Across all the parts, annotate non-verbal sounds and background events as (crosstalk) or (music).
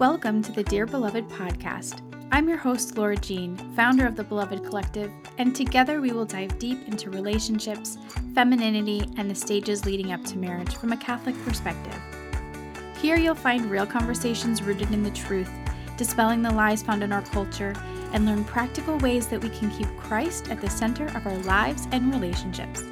Welcome to the Dear Beloved podcast. I'm your host, Laura Jean, founder of the Beloved Collective, and together we will dive deep into relationships, femininity, and the stages leading up to marriage from a Catholic perspective. Here you'll find real conversations rooted in the truth, dispelling the lies found in our culture, and learn practical ways that we can keep Christ at the center of our lives and relationships.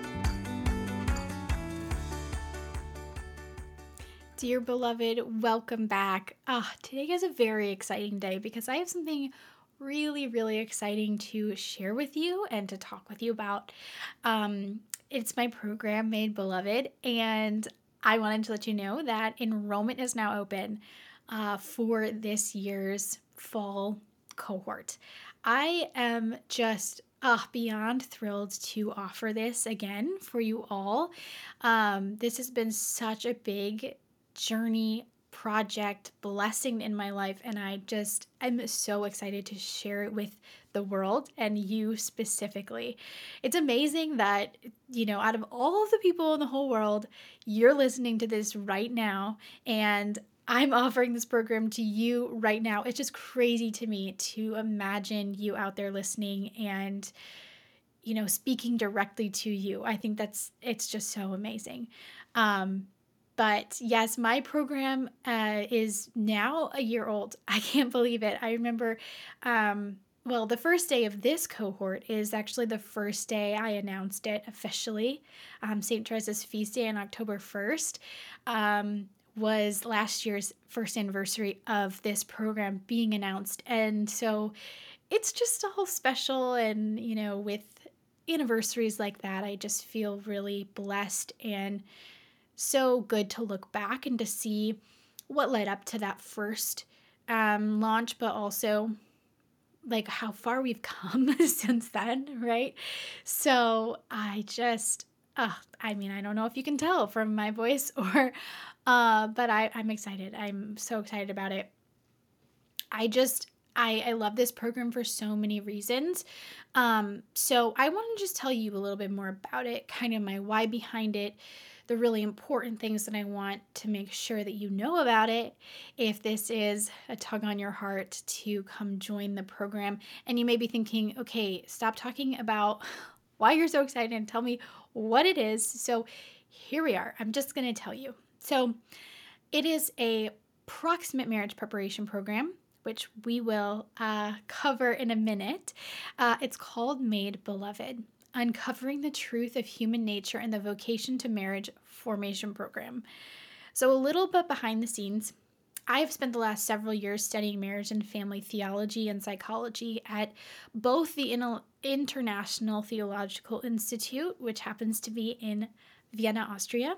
Dear beloved, welcome back. Ah, today is a very exciting day because I have something really, really exciting to share with you and to talk with you about. Um, it's my program, Made Beloved, and I wanted to let you know that enrollment is now open uh, for this year's fall cohort. I am just uh, beyond thrilled to offer this again for you all. Um, this has been such a big journey project blessing in my life and I just I'm so excited to share it with the world and you specifically. It's amazing that you know out of all of the people in the whole world you're listening to this right now and I'm offering this program to you right now. It's just crazy to me to imagine you out there listening and you know speaking directly to you. I think that's it's just so amazing. Um but yes, my program uh, is now a year old. (laughs) I can't believe it. I remember, um, well, the first day of this cohort is actually the first day I announced it officially. Um, St. Teresa's feast day on October 1st um, was last year's first anniversary of this program being announced. And so it's just all special. And, you know, with anniversaries like that, I just feel really blessed and so good to look back and to see what led up to that first um, launch, but also like how far we've come (laughs) since then, right? So I just, uh, I mean, I don't know if you can tell from my voice (laughs) or, uh, but I, I'm excited. I'm so excited about it. I just, I, I love this program for so many reasons. Um, so I want to just tell you a little bit more about it, kind of my why behind it, the really important things that I want to make sure that you know about it if this is a tug on your heart to come join the program. And you may be thinking, okay, stop talking about (laughs) why you're so excited and tell me what it is. So here we are. I'm just going to tell you. So it is a proximate marriage preparation program which we will uh, cover in a minute. Uh, it's called Made Beloved uncovering the truth of human nature and the vocation to marriage formation program. So, a little bit behind the scenes, I have spent the last several years studying marriage and family theology and psychology at both the International Theological Institute, which happens to be in Vienna, Austria,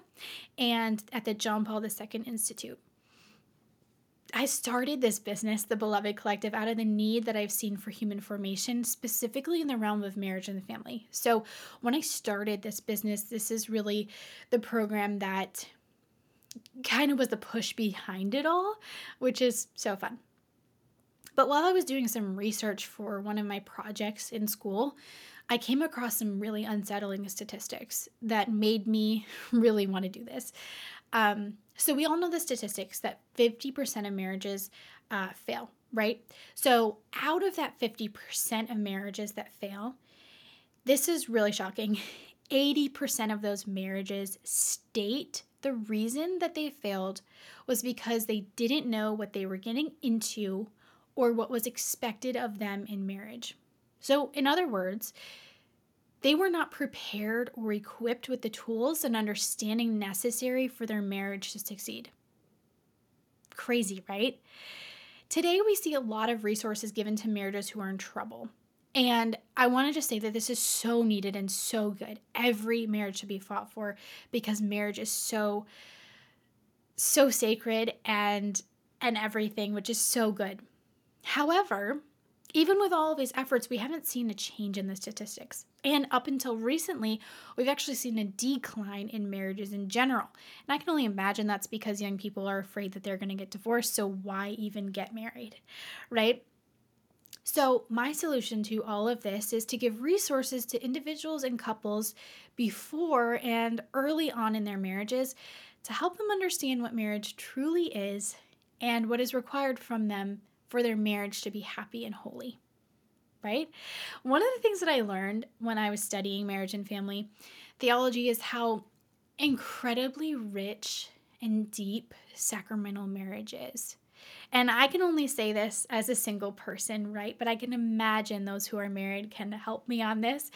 and at the John Paul II Institute. I started this business, the Beloved Collective, out of the need that I've seen for human formation, specifically in the realm of marriage and the family. So, when I started this business, this is really the program that kind of was the push behind it all, which is so fun. But while I was doing some research for one of my projects in school, I came across some really unsettling statistics that made me (laughs) really want to do this. Um, so we all know the statistics that 50% of marriages uh, fail, right? So out of that 50% of marriages that fail, this is really shocking. (laughs) 80% of those marriages state the reason that they failed was because they didn't know what they were getting into or what was expected of them in marriage. So, in other words, they were not prepared or equipped with the tools and understanding necessary for their marriage to succeed. Crazy, right? Today, we see a lot of resources given to marriages who are in trouble. And I wanted to say that this is so needed and so good. Every marriage should be fought for because marriage is so so sacred and and everything, which is so good. However, even with all of these efforts, we haven't seen a change in the statistics. And up until recently, we've actually seen a decline in marriages in general. And I can only imagine that's because young people are afraid that they're going to get divorced, so why even get married, right? So, my solution to all of this is to give resources to individuals and couples before and early on in their marriages to help them understand what marriage truly is and what is required from them for their marriage to be happy and holy. Right? One of the things that I learned when I was studying marriage and family theology is how incredibly rich and deep sacramental marriage is. And I can only say this as a single person, right? But I can imagine those who are married can help me on this.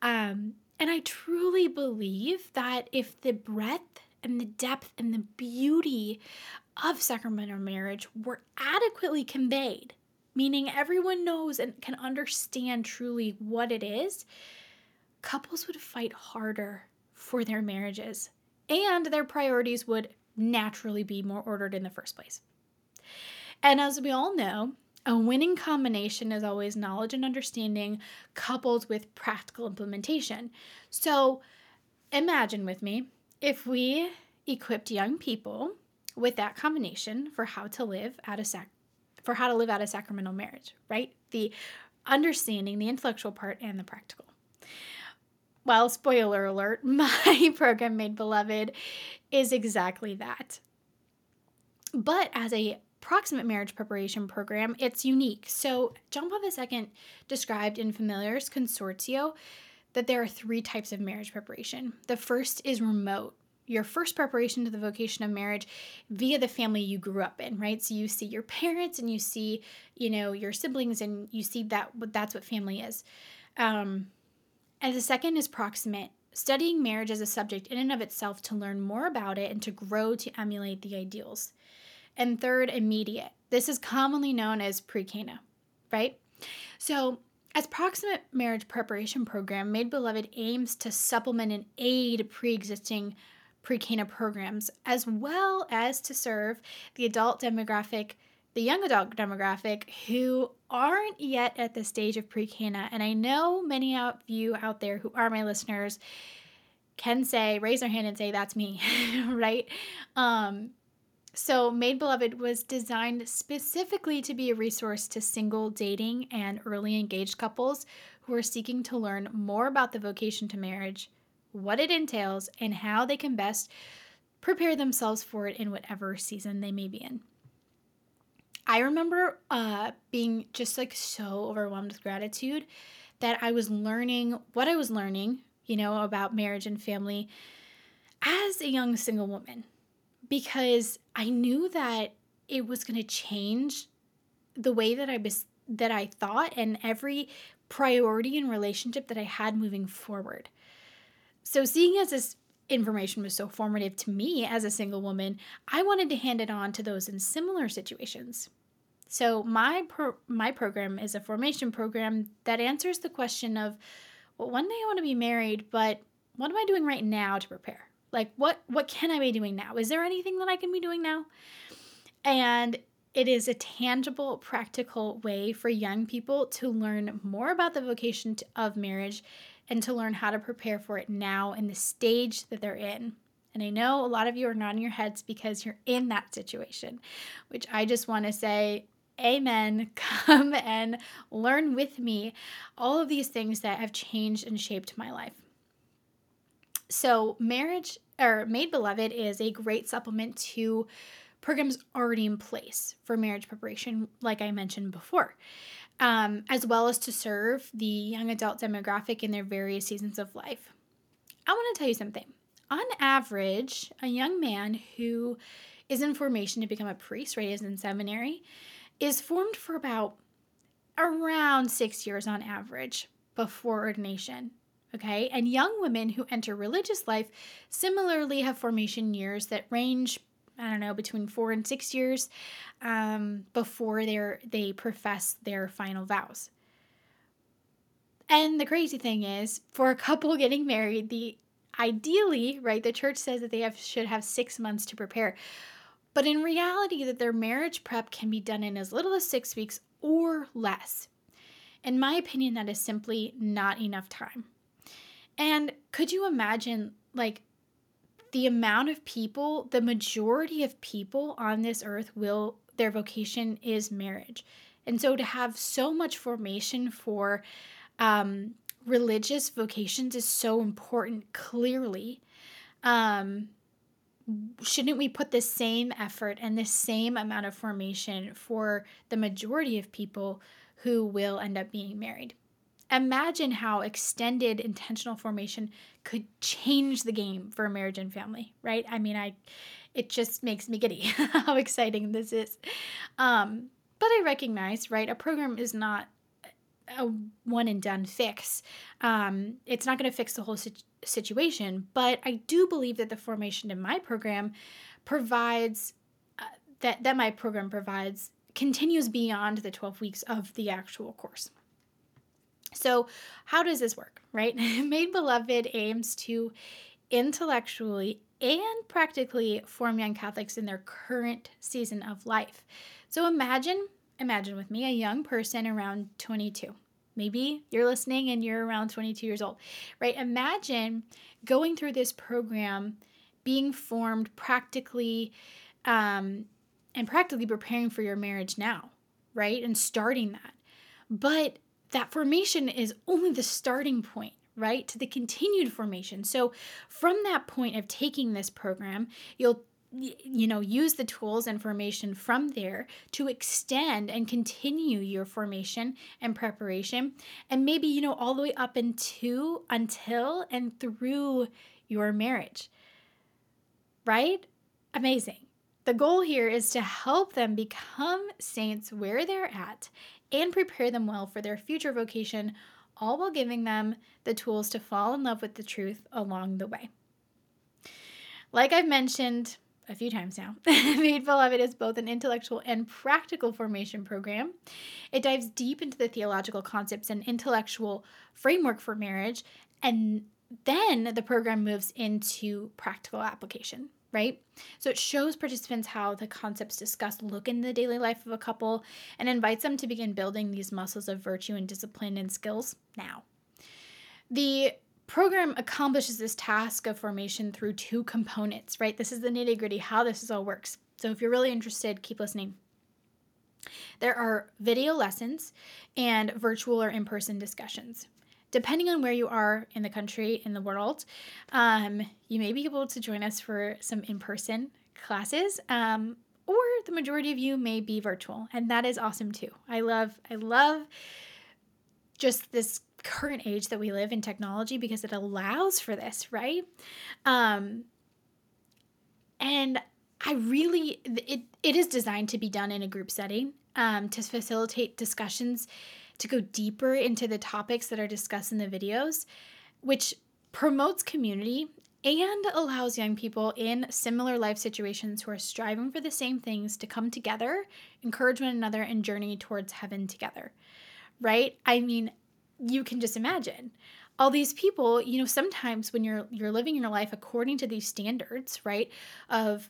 Um, and I truly believe that if the breadth and the depth and the beauty of sacramental marriage were adequately conveyed, meaning everyone knows and can understand truly what it is, couples would fight harder for their marriages and their priorities would naturally be more ordered in the first place. And as we all know, a winning combination is always knowledge and understanding coupled with practical implementation. So imagine with me if we equipped young people with that combination for how to live out a sac for how to live out a sacramental marriage, right? The understanding, the intellectual part, and the practical. Well, spoiler alert, (laughs) my program Made Beloved is exactly that. But as a proximate marriage preparation program, it's unique. So, John Paul II described in Familiaris Consortio that there are three types of marriage preparation. The first is remote, your first preparation to the vocation of marriage via the family you grew up in, right? So you see your parents and you see, you know, your siblings and you see that that's what family is. Um, and the second is proximate, studying marriage as a subject in and of itself to learn more about it and to grow to emulate the ideals. And third, immediate. This is commonly known as pre-Cana, right? So, as proximate marriage preparation program, Made Beloved aims to supplement and aid pre-existing pre-Cana programs, as well as to serve the adult demographic, the young adult demographic who aren't yet at the stage of pre-Cana. And I know many of you out there who are my listeners can say, raise their hand and say, that's me, (laughs) right? Um, so, Made Beloved was designed specifically to be a resource to single dating and early engaged couples who are seeking to learn more about the vocation to marriage, what it entails, and how they can best prepare themselves for it in whatever season they may be in. I remember uh, being just like so overwhelmed with gratitude that I was learning what I was learning, you know, about marriage and family as a young single woman because I knew that it was going to change the way that I was that I thought and every priority and relationship that I had moving forward. So seeing as this information was so formative to me as a single woman, I wanted to hand it on to those in similar situations. So my pro- my program is a formation program that answers the question of well one day I want to be married, but what am I doing right now to prepare? Like what what can I be doing now? Is there anything that I can be doing now? And it is a tangible, practical way for young people to learn more about the vocation of marriage and to learn how to prepare for it now in the stage that they're in. And I know a lot of you are nodding your heads because you're in that situation, which I just want to say, Amen. (laughs) Come and learn with me all of these things that have changed and shaped my life. So, marriage or Made Beloved is a great supplement to programs already in place for marriage preparation, like I mentioned before, um, as well as to serve the young adult demographic in their various seasons of life. I want to tell you something. On average, a young man who is in formation to become a priest, right, is in seminary, is formed for about around six years on average before ordination. Okay, and young women who enter religious life similarly have formation years that range, I don't know, between four and six years um, before they they profess their final vows. And the crazy thing is, for a couple (laughs) getting married, the ideally, right, the church says that they have should have six months to prepare. But in reality, that their marriage prep can be done in as little as six weeks or less. In my opinion, that is simply not enough time. And could you imagine, like, the amount of people, the majority of people on this earth will, their vocation is marriage. And so to have so much formation for um, religious vocations is so important, clearly. Um, shouldn't we put the same effort and the same amount of formation for the majority of people who will end up being married? Imagine how extended intentional formation could change the game for marriage and family, right? I mean, I it just makes me giddy (laughs) how exciting this is. Um, but I recognize, right, a program is not a one and done fix. Um, it's not going to fix the whole situ- situation, but I do believe that the formation in my program provides uh, that that my program provides continues beyond the 12 weeks of the actual course. So, how does this work, right? (laughs) Made Beloved aims to intellectually and practically form young Catholics in their current season of life. So, imagine imagine with me a young person around 22 Maybe you're listening and you're around 22 years old, right? Imagine going through this program, being formed practically, um, and practically preparing for your marriage now, right? And starting that. But that formation is only the starting point right to the continued formation. So from that point of taking this program you'll you know use the tools and formation from there to extend and continue your formation and preparation and maybe you know all the way up into until and through your marriage. Right? Amazing. The goal here is to help them become saints where they're at and prepare them well for their future vocation all while giving them the tools to fall in love with the truth along the way like I've mentioned, a few times now. (laughs) Made Beloved is both an intellectual and practical formation program. It dives deep into the theological concepts and intellectual framework for marriage, and then the program moves into practical application, right? So it shows participants how the concepts discussed look in the daily life of a couple and invites them to begin building these muscles of virtue and discipline and skills now. The program accomplishes this task of formation through two components, right? This is the nitty gritty, how this all works. So if you're really interested, keep listening. There are video lessons and virtual or in person discussions. Depending on where you are in the country, in the world, um, you may be able to join us for some in person classes. Um, or the majority of you may be virtual and that is awesome too i love i love just this current age that we live in technology because it allows for this, right? Um, and I really, it, it is designed to be done in a group setting um, to facilitate discussions, to go deeper into the topics that are discussed in the videos, which promotes community and allows young people in similar life situations who are striving for the same things to come together, encourage one another, and journey towards heaven together. Right? I mean, you can just imagine all these people you know sometimes when you're you're living your life according to these standards right of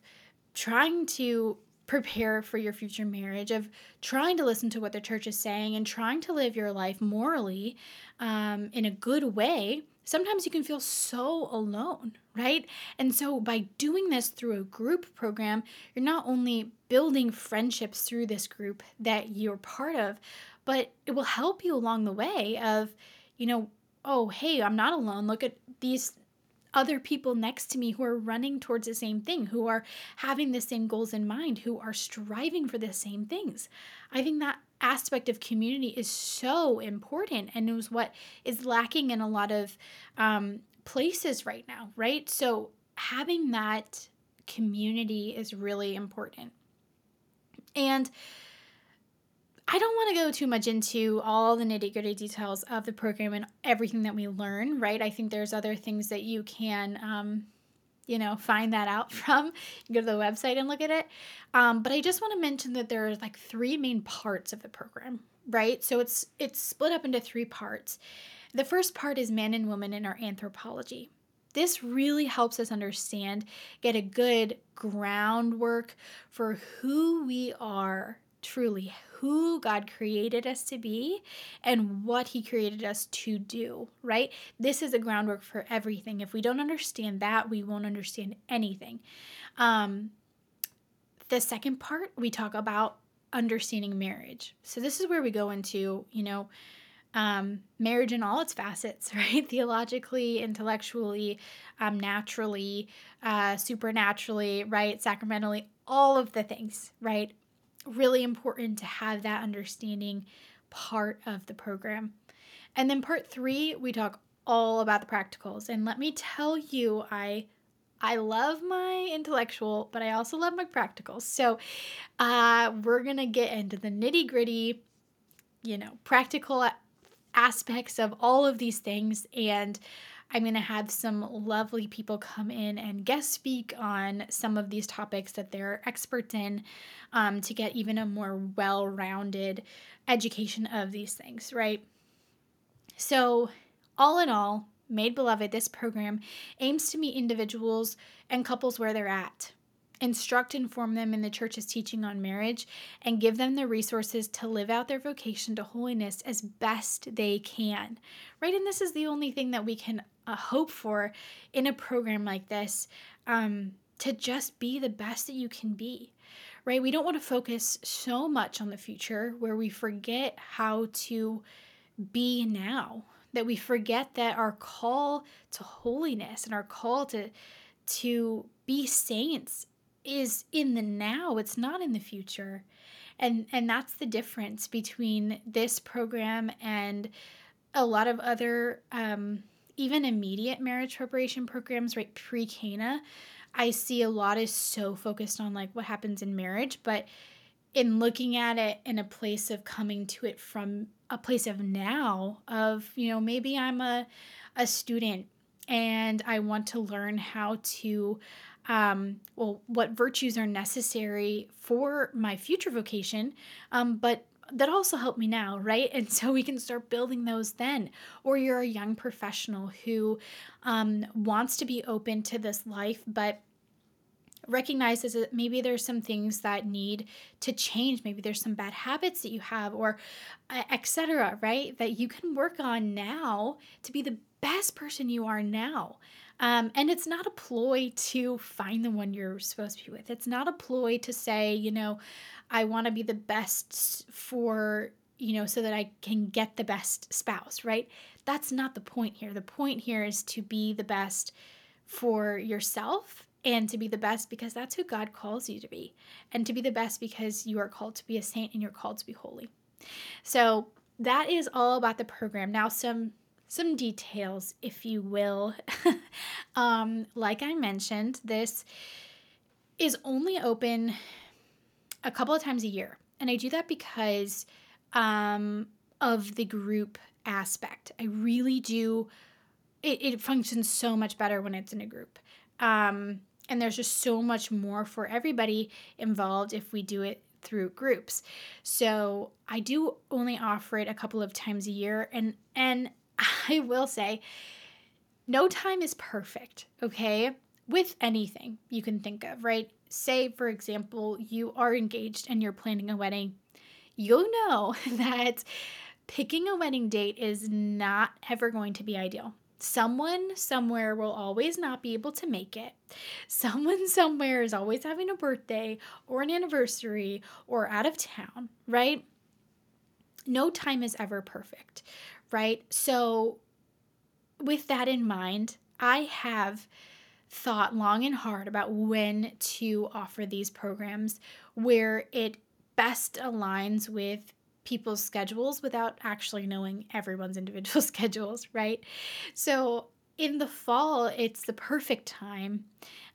trying to prepare for your future marriage of trying to listen to what the church is saying and trying to live your life morally um, in a good way sometimes you can feel so alone right and so by doing this through a group program you're not only building friendships through this group that you're part of but it will help you along the way of, you know, oh, hey, I'm not alone. Look at these other people next to me who are running towards the same thing, who are having the same goals in mind, who are striving for the same things. I think that aspect of community is so important and is what is lacking in a lot of um, places right now, right? So having that community is really important. And I don't want to go too much into all the nitty gritty details of the program and everything that we learn, right? I think there's other things that you can, um, you know, find that out (laughs) from. You go to the website and look at it. Um, but I just want to mention that there are like three main parts of the program, right? So it's it's split up into three parts. The first part is man and woman in our anthropology. This really helps us understand, get a good groundwork for who we are truly who God created us to be and what He created us to do, right? This is a groundwork for everything. If we don't understand that, we won't understand anything. Um, the second part, we talk about understanding marriage. So, this is where we go into, you know, um, marriage in all its facets, (laughs) right? Theologically, intellectually, um, naturally, uh, supernaturally, right? Sacramentally, all of the things, right? Really important to have that understanding part of the program. And then part three, we talk all about the practicals. And let me tell you, I I love my intellectual, but I also love my practicals. So uh, we're gonna get into the nitty gritty, you know, practical aspects of all of these things. And I'm going to have some lovely people come in and guest speak on some of these topics that they're experts in um, to get even a more well rounded education of these things, right? So, all in all, Made Beloved, this program aims to meet individuals and couples where they're at instruct and form them in the church's teaching on marriage, and give them the resources to live out their vocation to holiness as best they can. Right? And this is the only thing that we can hope for in a program like this um, to just be the best that you can be. Right? We don't want to focus so much on the future where we forget how to be now that we forget that our call to holiness and our call to to be saints is in the now it's not in the future and and that's the difference between this program and a lot of other um, even immediate marriage preparation programs right pre-cana i see a lot is so focused on like what happens in marriage but in looking at it in a place of coming to it from a place of now of you know maybe i'm a a student and i want to learn how to um, well, what virtues are necessary for my future vocation, um, but that also help me now, right? And so we can start building those then. Or you're a young professional who um, wants to be open to this life, but recognizes that maybe there's some things that need to change maybe there's some bad habits that you have or etc right that you can work on now to be the best person you are now um, and it's not a ploy to find the one you're supposed to be with. It's not a ploy to say, you know, I want to be the best for, you know, so that I can get the best spouse, right? That's not the point here. The point here is to be the best for yourself and to be the best because that's who God calls you to be, and to be the best because you are called to be a saint and you're called to be holy. So that is all about the program. Now, some some details, if you will. (laughs) um, like I mentioned, this is only open a couple of times a year. And I do that because um, of the group aspect. I really do, it, it functions so much better when it's in a group. Um, and there's just so much more for everybody involved if we do it through groups. So I do only offer it a couple of times a year and and (laughs) I will say, no time is perfect, okay? With anything you can think of, right? Say, for example, you are engaged and you're planning a wedding. You'll know (laughs) that picking a wedding date is not ever going to be ideal. Someone somewhere will always not be able to make it. (laughs) Someone somewhere is always having a birthday or an anniversary or out of town, right? No time is ever perfect, right? So, with that in mind, I have thought long and hard about when to offer these programs where it best aligns with people's schedules without actually knowing everyone's individual (laughs) schedules, right? So, in the fall, it's the perfect time.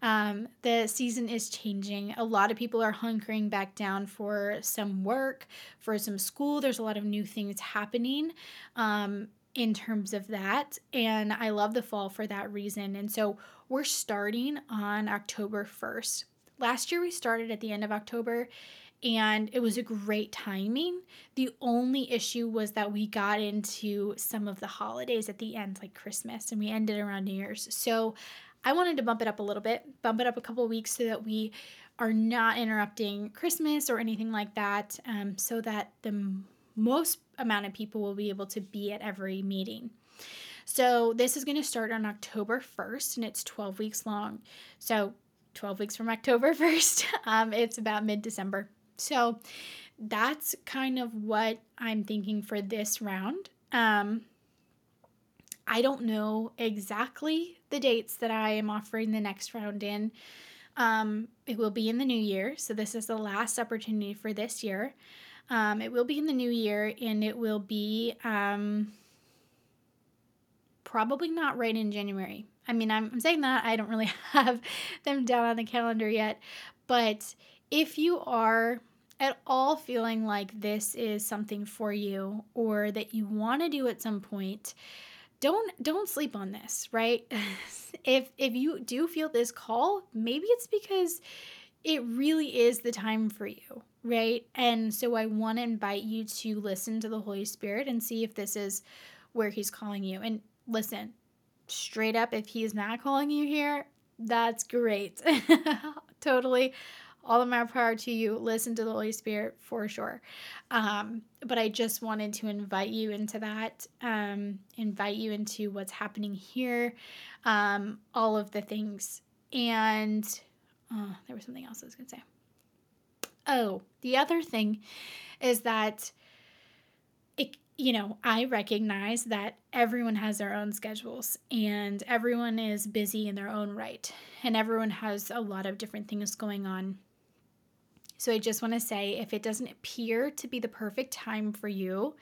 Um, the season is changing. A lot of people are hunkering back down for some work, for some school. There's a lot of new things happening um, in terms of that. And I love the fall for that reason. And so we're starting on October 1st. Last year, we started at the end of October and it was a great timing. The only issue was that we got into some of the holidays at the end, like Christmas, and we ended around New Year's. So I wanted to bump it up a little bit, bump it up a couple weeks so that we are not interrupting Christmas or anything like that, um, so that the most amount of people will be able to be at every meeting. So this is going to start on October 1st and it's 12 weeks long. So 12 weeks from October (laughs) 1st, um, it's about mid December. So that's kind of what I'm thinking for this round. Um, I don't know exactly the dates that I am offering the next round in. Um, it will be in the new year. So, this is the last opportunity for this year. Um, it will be in the new year and it will be um, probably not right in January. I mean, I'm, I'm saying that I don't really (laughs) have them down on the calendar yet, but if you are at all feeling like this is something for you or that you want to do at some point, don't don't sleep on this, right? (laughs) if if you do feel this call, maybe it's because it really is the time for you, right? And so I want to invite you to listen to the Holy Spirit and see if this is where he's calling you. And listen, straight up if he's not calling you here, that's great. (laughs) totally all of my power to you. Listen to the Holy Spirit for sure. Um, but I just wanted to invite you into that, um, invite you into what's happening here, um, all of the things. And oh, there was something else I was going to say. Oh, the other thing is that it, you know, I recognize that everyone has their own schedules and everyone is busy in their own right, and everyone has a lot of different things going on. So I just want to say if it doesn't appear to be the perfect time for you,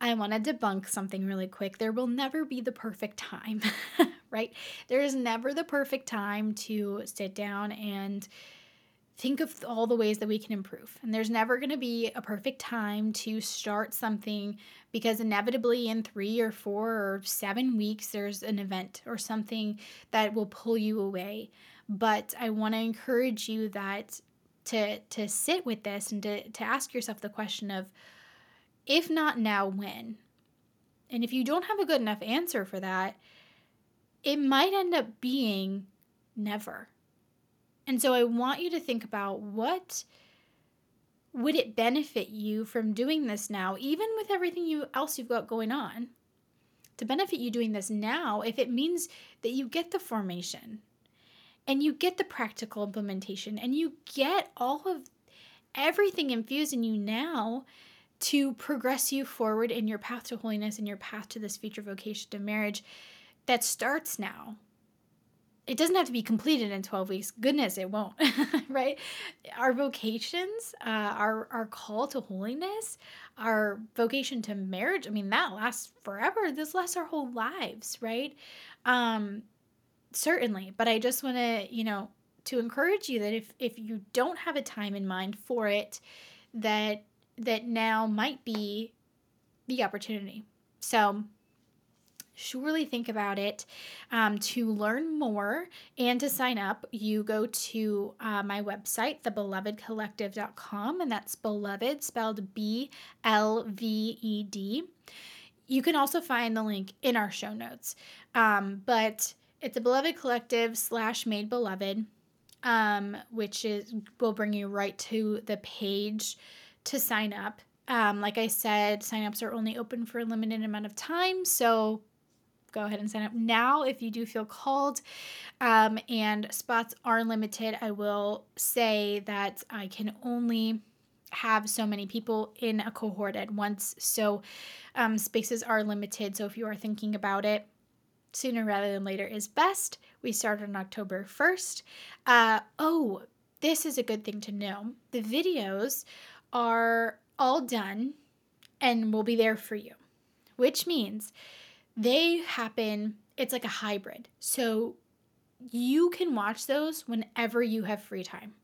I want to debunk something really quick. There will never be the perfect time, (laughs) right? There is never the perfect time to sit down and think of all the ways that we can improve. And there's never going to be a perfect time to start something because inevitably in three or four or seven weeks, there's an event or something that will pull you away. But I want to encourage you that to to sit with this and to, to ask yourself the question of if not now when and if you don't have a good enough answer for that it might end up being never and so i want you to think about what would it benefit you from doing this now even with everything you else you've got going on to benefit you doing this now if it means that you get the formation and you get the practical implementation and you get all of everything infused in you now to progress you forward in your path to holiness and your path to this future vocation to marriage that starts now. It doesn't have to be completed in 12 weeks. Goodness, it won't, (laughs) right? Our vocations, uh, our, our call to holiness, our vocation to marriage, I mean, that lasts forever. This lasts our whole lives, right? Um, certainly but i just want to you know to encourage you that if if you don't have a time in mind for it that that now might be the opportunity so surely think about it. Um, to learn more and to sign up, you go to uh, my website, thebelovedcollective.com, and that's beloved spelled B L V E D. You can also find the link in our show notes. Um, but it's a beloved collective slash made beloved, um, which is will bring you right to the page to sign up. Um, like I said, signups are only open for a limited amount of time, so go ahead and sign up now if you do feel called. Um, and spots are limited. I will say that I can only have so many people in a cohort at once, so um, spaces are limited. So if you are thinking about it, sooner rather than later is best. We start on October 1st. Uh, oh, this is a good thing to know. The videos are all done and will be there for you, which means they happen, it's like a hybrid. So you can watch those whenever you have free time.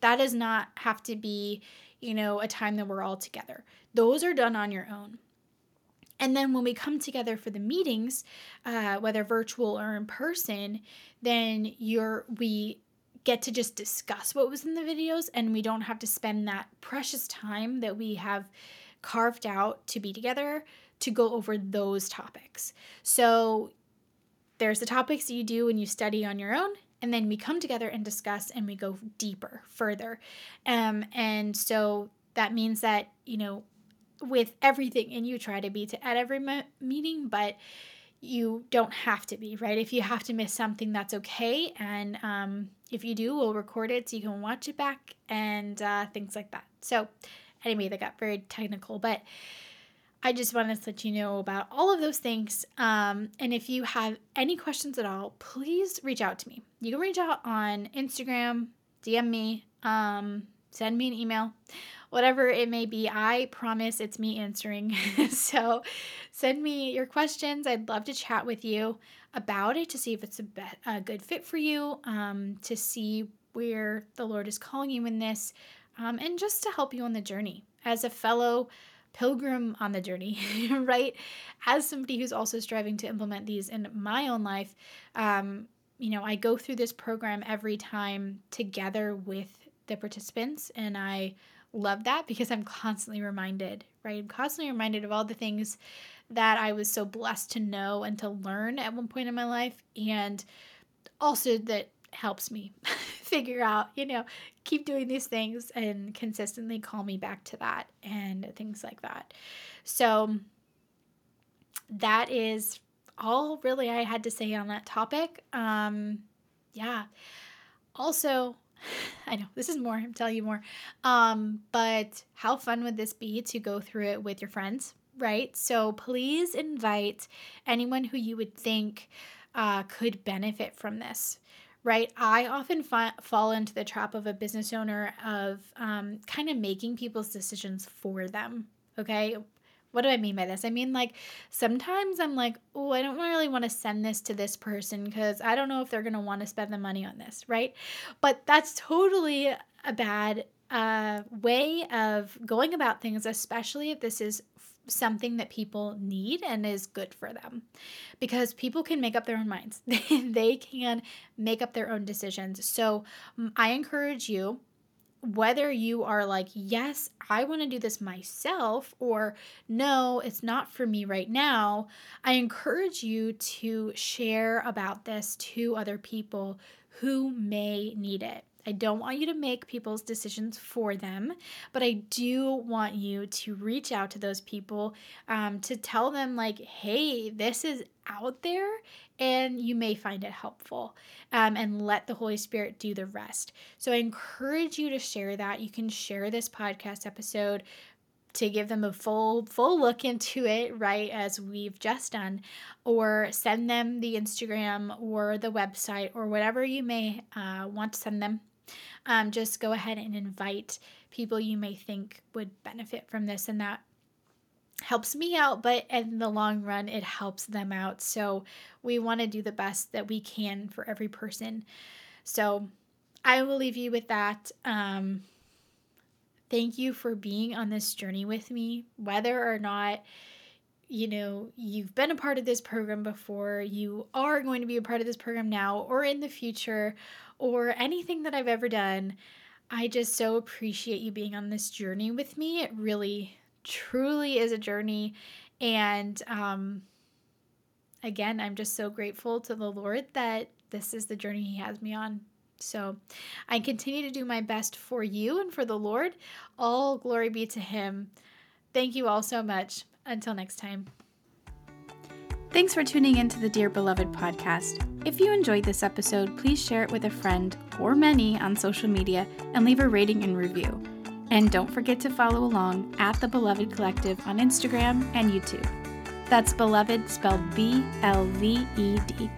That does not have to be, you know, a time that we're all together. Those are done on your own. And then when we come together for the meetings, uh, whether virtual or in person, then you're we get to just discuss what was in the videos and we don't have to spend that precious time that we have carved out to be together to go over those topics. So there's the topics that you do when you study on your own and then we come together and discuss and we go deeper further. Um, and so that means that you know with everything and you try to be to at every me- meeting but you don't have to be right? If you have to miss something that's okay and um, if you do we'll record it so you can watch it back and uh, things like that. So anyway that got very technical but I just wanted to let you know about all of those things. Um, and if you have any questions at all, please reach out to me. You can reach out on Instagram, DM me, um, send me an email, whatever it may be. I promise it's me answering. (laughs) so send me your questions. I'd love to chat with you about it to see if it's a, be- a good fit for you, um, to see where the Lord is calling you in this, um, and just to help you on the journey as a fellow pilgrim on the journey, (laughs) right? As somebody who's also striving to implement these in my own life, um, you know, I go through this program every time together with the participants, and I love that because I'm constantly reminded, right? I'm constantly reminded of all the things that I was so blessed to know and to learn at one point in my life, and also that helps me (laughs) figure out, you know, keep doing these things and consistently call me back to that and things like that. So that is all really I had to say on that topic. Um yeah. Also, (laughs) I know this is more, I'm telling you more. Um, but how fun would this be to go through it with your friends, right? So please invite anyone who you would think uh, could benefit from this right? I often fall into the trap of a business owner of um, kind of making people's decisions for them. Okay. What do I mean by this? I mean, like, sometimes I'm like, oh, I don't really want to send this to this person because I don't know if they're going to want to spend the money on this, right? But that's totally a bad uh, way of going about things, especially if this is something that people need and is good for them. Because people can make up their own minds. (laughs) They can make up their own decisions. So mm, i encourage you whether you are like yes i want to do this myself or no it's not for me right now i encourage you to share about this to other people who may need it I don't want you to make people's decisions for them, but I do want you to reach out to those people um, to tell them, like, hey, this is out there and you may find it helpful um, and let the Holy Spirit do the rest. So I encourage you to share that. You can share this podcast episode to give them a full full look into it right as we've just done or send them the instagram or the website or whatever you may uh, want to send them um, just go ahead and invite people you may think would benefit from this and that helps me out but in the long run it helps them out. So we want to do the best that we can for every person. So i will leave you with that. Um, thank you for being on this journey with me. Whether or not you know, you've been a part of this program before, you are going to be a part of this program now or in the future, or anything that I've ever done. I just so appreciate you being on this journey with me. It really, truly is a journey. And um, again, I'm just so grateful to the Lord that this is the journey He has me on. So I continue to do my best for you and for the Lord. All glory be to Him. Thank you all so much. Until next time. Thanks for tuning in to the Dear Beloved podcast. If you enjoyed this episode, please share it with a friend or many on social media and leave a rating and review. And don't forget to follow along at the Beloved Collective on Instagram and YouTube. That's Beloved spelled B L V E D.